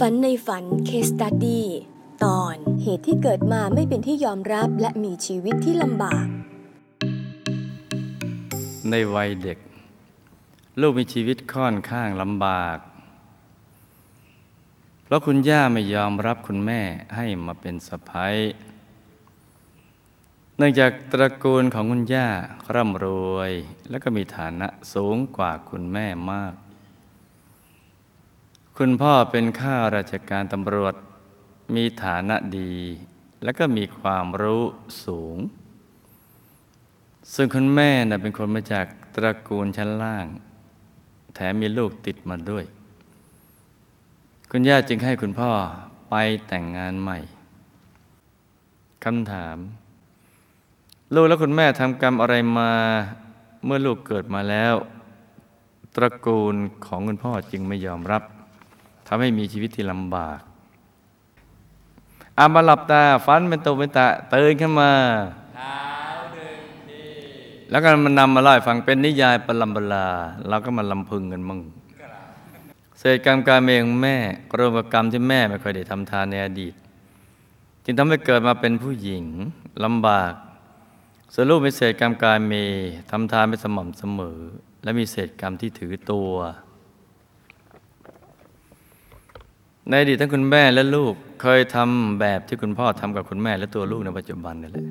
ฝันในฝันเคสตัดดี้ตอนเหตุที่เกิดมาไม่เป็นที่ยอมรับและมีชีวิตที่ลำบาก ในวัยเด็ก ลูกมีชีวิตค่อนข้างลำบาก เพราะคุณย่าไม่ยอมรับคุณแม่ให้มาเป็นสะพ้ายเนื่องจากตระกูลของคุณย่าร่ำรวย และก็มีฐานะสูงกว่าคุณแม่มาก คุณพ่อเป็นข้าราชการตำรวจ มีฐานะดี และก็มีความรู้สูง ซึ่งคุณแม่น่ะเป็นคนมาจากตระกูลชั้นล่าง แถมมีลูกติดมาด้วย คุณย่าจึงให้คุณพ่อไปแต่งงานใหม่คำถาม ลูกและคุณแม่ทำกรรมอะไรมาเมื่อลูกเกิดมาแล้ว ตระกูลของคุณพ่อจึงไม่ยอมรับ ทำให้มีชีวิตที่ลำบากอามาหลับตาฟันเป็นตัวเป็นตาตื่นขึ้นมาแล้วก็มันนำมาเล่าให้ฟังเป็นนิยายปลัมบลาเราก็มาลำพึงกันมั่งเศษกรรมการเมของแม่รวมกับกรรมที่แม่ไม่เคยได้ทำทานในอดีต จึงทำให้เกิดมาเป็นผู้หญิงลำบากสรุปเป็นเศษกรรมการเมทำทานไม่สม่ำเสมอ และมีเศษกรรมที่ถือตัว ในอดีตทั้งคุณแม่และลูกเคยทำแบบที่คุณพ่อทำกับคุณแม่และตัวลูกในปัจจุบันนี่แหละ